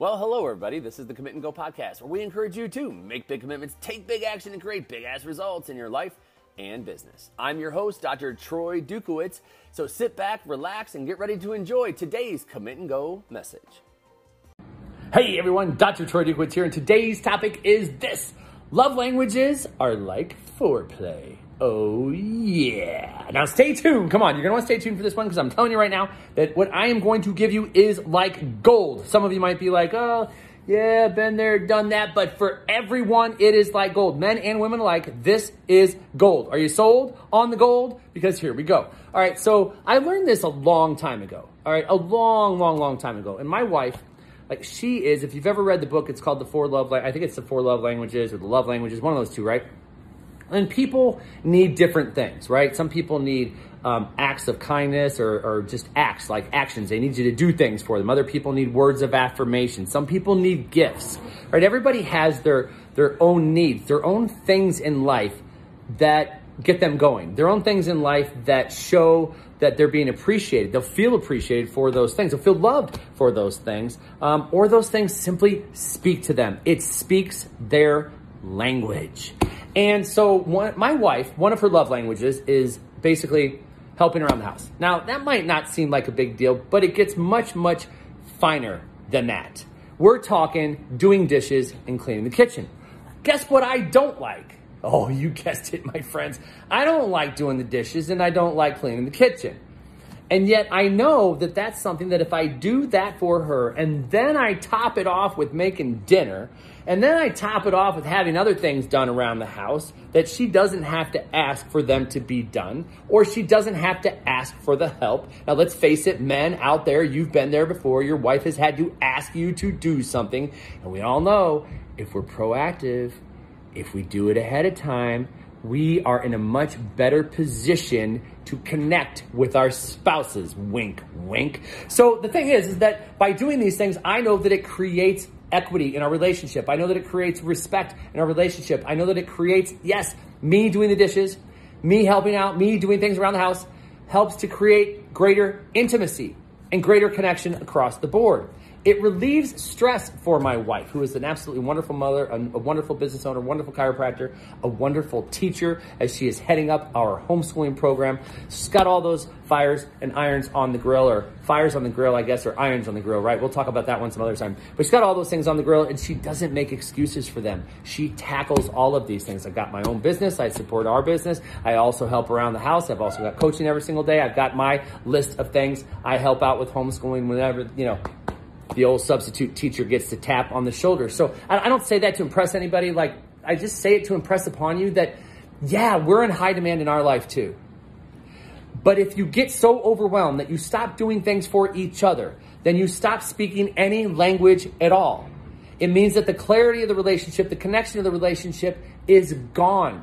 Well, hello, everybody. This is the Commit and Go podcast, where we encourage you to make big commitments, take big action, and create big ass results in your life and business. I'm your host, Dr. Troy Dukowitz. So sit back, relax, and get ready to enjoy today's Commit and Go message. Hey, everyone. Dr. Troy Dukowitz here, and today's topic is this Love languages are like foreplay. Oh, yeah. Now stay tuned. Come on, you're going to want to stay tuned for this one because I'm telling you right now that what I am going to give you is like gold. Some of you might be like, oh, yeah, been there, done that. But for everyone, it is like gold. Men and women alike, this is gold. Are you sold on the gold? Because here we go. All right, so I learned this a long time ago. All right, a long, long, long time ago. And my wife, like she is, if you've ever read the book, it's called The Four Love, I think it's The Four Love Languages or The Love Languages, one of those two, right? And people need different things, right? Some people need um, acts of kindness or, or just acts, like actions. They need you to do things for them. Other people need words of affirmation. Some people need gifts, right? Everybody has their, their own needs, their own things in life that get them going, their own things in life that show that they're being appreciated. They'll feel appreciated for those things. They'll feel loved for those things. Um, or those things simply speak to them. It speaks their language. And so one, my wife, one of her love languages is basically helping around the house. Now, that might not seem like a big deal, but it gets much, much finer than that. We're talking doing dishes and cleaning the kitchen. Guess what I don't like? Oh, you guessed it, my friends. I don't like doing the dishes and I don't like cleaning the kitchen. And yet I know that that's something that if I do that for her and then I top it off with making dinner and then I top it off with having other things done around the house that she doesn't have to ask for them to be done or she doesn't have to ask for the help. Now let's face it, men out there, you've been there before. Your wife has had to ask you to do something. And we all know if we're proactive, if we do it ahead of time, we are in a much better position to connect with our spouses. Wink, wink. So the thing is, is that by doing these things, I know that it creates equity in our relationship. I know that it creates respect in our relationship. I know that it creates, yes, me doing the dishes, me helping out, me doing things around the house helps to create greater intimacy and greater connection across the board. It relieves stress for my wife, who is an absolutely wonderful mother, a, a, wonderful business owner, wonderful chiropractor, a wonderful teacher as she is heading up our homeschooling program. She's got all those fires and irons on the grill, or fires on the grill, I guess, or irons on the grill, right? We'll talk about that one some other time. But she's got all those things on the grill and she doesn't make excuses for them. She tackles all of these things. I've got my own business. I support our business. I also help around the house. I've also got coaching every single day. I've got my list of things. I help out with homeschooling whenever, you know, the old substitute teacher gets to tap on the shoulder. So I, don't say that to impress anybody. Like I just say it to impress upon you that, yeah, we're in high demand in our life too. But if you get so overwhelmed that you stop doing things for each other, then you stop speaking any language at all. It means that the clarity of the relationship, the connection of the relationship is gone.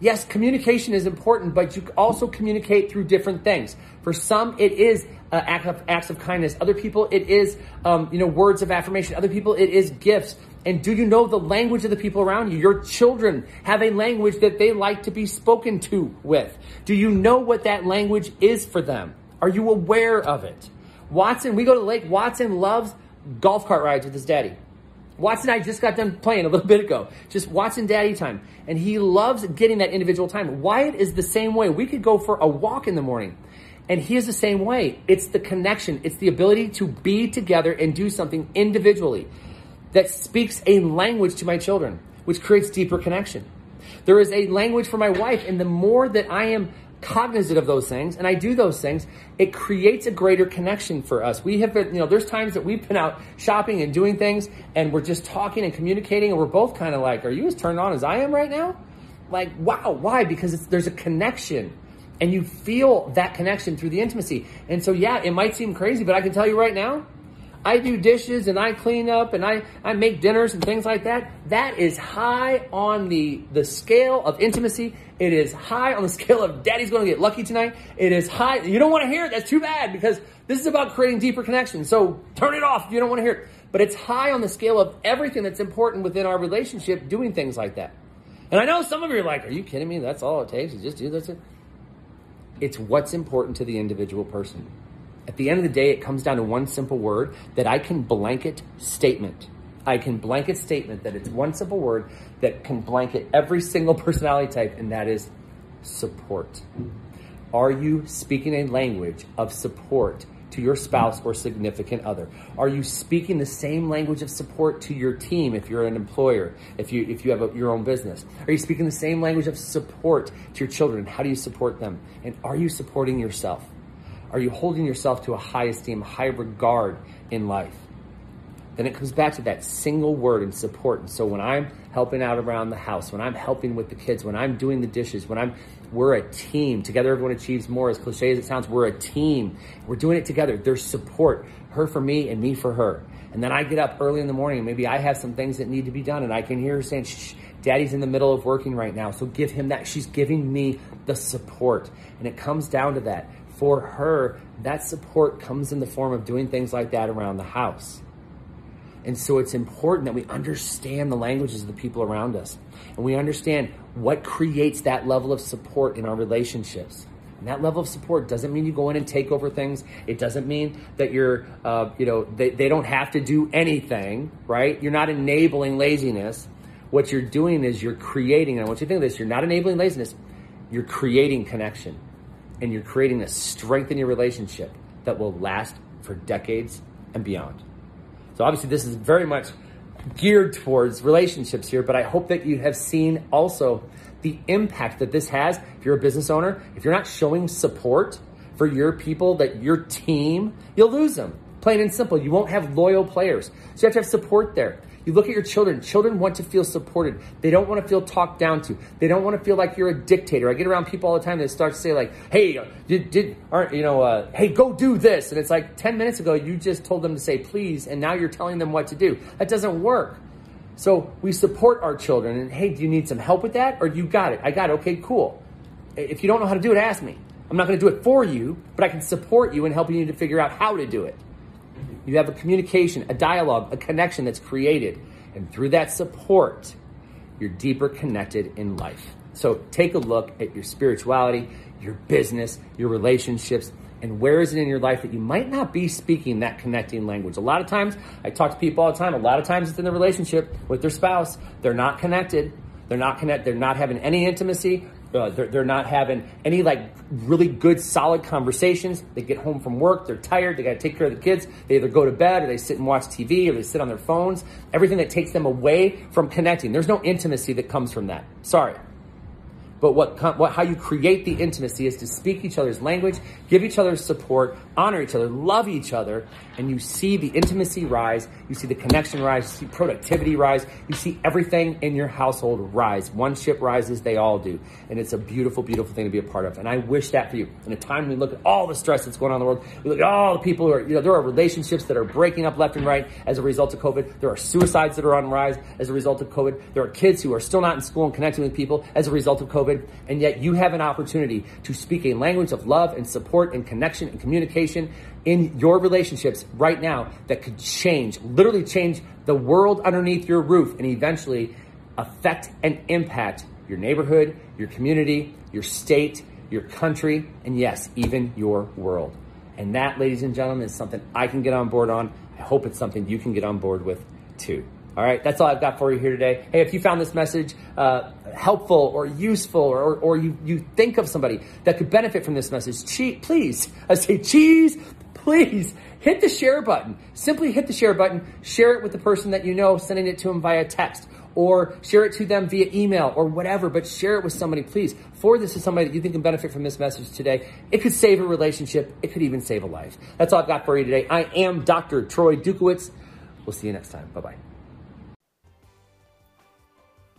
Yes, communication is important, but you also communicate through different things. For some, it is uh, act of, acts of kindness. Other people, it is, um, you know, words of affirmation. Other people, it is gifts. And do you know the language of the people around you? Your children have a language that they like to be spoken to with. Do you know what that language is for them? Are you aware of it? Watson, we go to lake. Watson loves golf cart rides with his daddy. Watson and I just got done playing a little bit ago. Just Watson daddy time. And he loves getting that individual time. Wyatt is the same way. We could go for a walk in the morning. And he is the same way. It's the connection. It's the ability to be together and do something individually that speaks a language to my children, which creates deeper connection. There is a language for my wife. And the more that I am cognizant of those things and I do those things, it creates a greater connection for us. We have been, you know, there's times that we've been out shopping and doing things and we're just talking and communicating and we're both kind of like, are you as turned on as I am right now? Like, wow, why? Because there's a connection and you feel that connection through the intimacy. And so, yeah, it might seem crazy, but I can tell you right now, I do dishes and I clean up and I, I make dinners and things like that. That is high on the, the scale of intimacy. It is high on the scale of daddy's going to get lucky tonight. It is high. You don't want to hear it. That's too bad because this is about creating deeper connections. So turn it off if you don't want to hear it. But it's high on the scale of everything that's important within our relationship doing things like that. And I know some of you are like, are you kidding me? That's all it takes. You just do this. It's what's important to the individual person. At the end of the day, it comes down to one simple word that I can blanket statement. I can blanket statement that it's one simple word that can blanket every single personality type, and that is support. Are you speaking a language of support to your spouse or significant other? Are you speaking the same language of support to your team if you're an employer, if you if you have a, your own business? Are you speaking the same language of support to your children? How do you support them? And are you supporting yourself? Are you holding yourself to a high esteem, high regard in life? Then it comes back to that single word and support. And so when I'm helping out around the house, when I'm helping with the kids, when I'm doing the dishes, when I'm we're a team. Together everyone achieves more. As cliche as it sounds, we're a team. We're doing it together. There's support. Her for me and me for her. And then I get up early in the morning maybe I have some things that need to be done and I can hear her saying, Shh, Daddy's in the middle of working right now. So give him that. She's giving me the support. And it comes down to that. For her, that support comes in the form of doing things like that around the house. And so it's important that we understand the languages of the people around us and we understand what creates that level of support in our relationships. And that level of support doesn't mean you go in and take over things. It doesn't mean that you're, uh, you know, they, they don't have to do anything, right? You're not enabling laziness. What you're doing is you're creating, and I want you to think of this, you're not enabling laziness, you're creating connection. And you're creating a strength in your relationship that will last for decades and beyond. So obviously this is very much geared towards relationships here, but I hope that you have seen also the impact that this has. If you're a business owner, if you're not showing support for your people, that your team, you'll lose them. Plain and simple. You won't have loyal players. So you have to have support there. You look at your children. Children want to feel supported. They don't want to feel talked down to. They don't want to feel like you're a dictator. I get around people all the time that start to say like, "Hey, did did aren't you know? Uh, hey, go do this," and it's like ten minutes ago you just told them to say please, and now you're telling them what to do. That doesn't work. So we support our children, and hey, do you need some help with that, or you got it? I got it. Okay, cool. If you don't know how to do it, ask me. I'm not going to do it for you, but I can support you in helping you to figure out how to do it. You have a communication, a dialogue, a connection that's created. And through that support, you're deeper connected in life. So take a look at your spirituality, your business, your relationships, and where is it in your life that you might not be speaking that connecting language? A lot of times, I talk to people all the time, a lot of times it's in the relationship with their spouse. They're not connected. They're not connect. They're not having any intimacy. Uh, they're, they're not having any like really good solid conversations. They get home from work they're tired they got to take care of the kids. They either go to bed or they sit and watch tv or they sit on their phones. Everything that takes them away from connecting. There's no intimacy that comes from that. Sorry but what, what, how you create the intimacy is to speak each other's language, give each other support, honor each other, love each other, and you see the intimacy rise, you see the connection rise, you see productivity rise, you see everything in your household rise. One ship rises, they all do. And it's a beautiful, beautiful thing to be a part of. And I wish that for you. In a time we look at all the stress that's going on in the world, we look at all the people who are, you know, there are relationships that are breaking up left and right as a result of COVID. There are suicides that are on rise as a result of COVID. There are kids who are still not in school and connecting with people as a result of COVID. And yet you have an opportunity to speak a language of love and support and connection and communication in your relationships right now that could change, literally change the world underneath your roof and eventually affect and impact your neighborhood, your community, your state, your country, and yes, even your world. And that, ladies and gentlemen, is something I can get on board on. I hope it's something you can get on board with too. All right, that's all I've got for you here today. Hey, if you found this message uh, helpful or useful, or, or you, you think of somebody that could benefit from this message, please, I say cheese, please hit the share button. Simply hit the share button, share it with the person that you know, sending it to them via text, or share it to them via email or whatever, but share it with somebody, please. Forward this to somebody that you think can benefit from this message today. It could save a relationship, it could even save a life. That's all I've got for you today. I am Dr. Troy Dukowitz. We'll see you next time. Bye bye.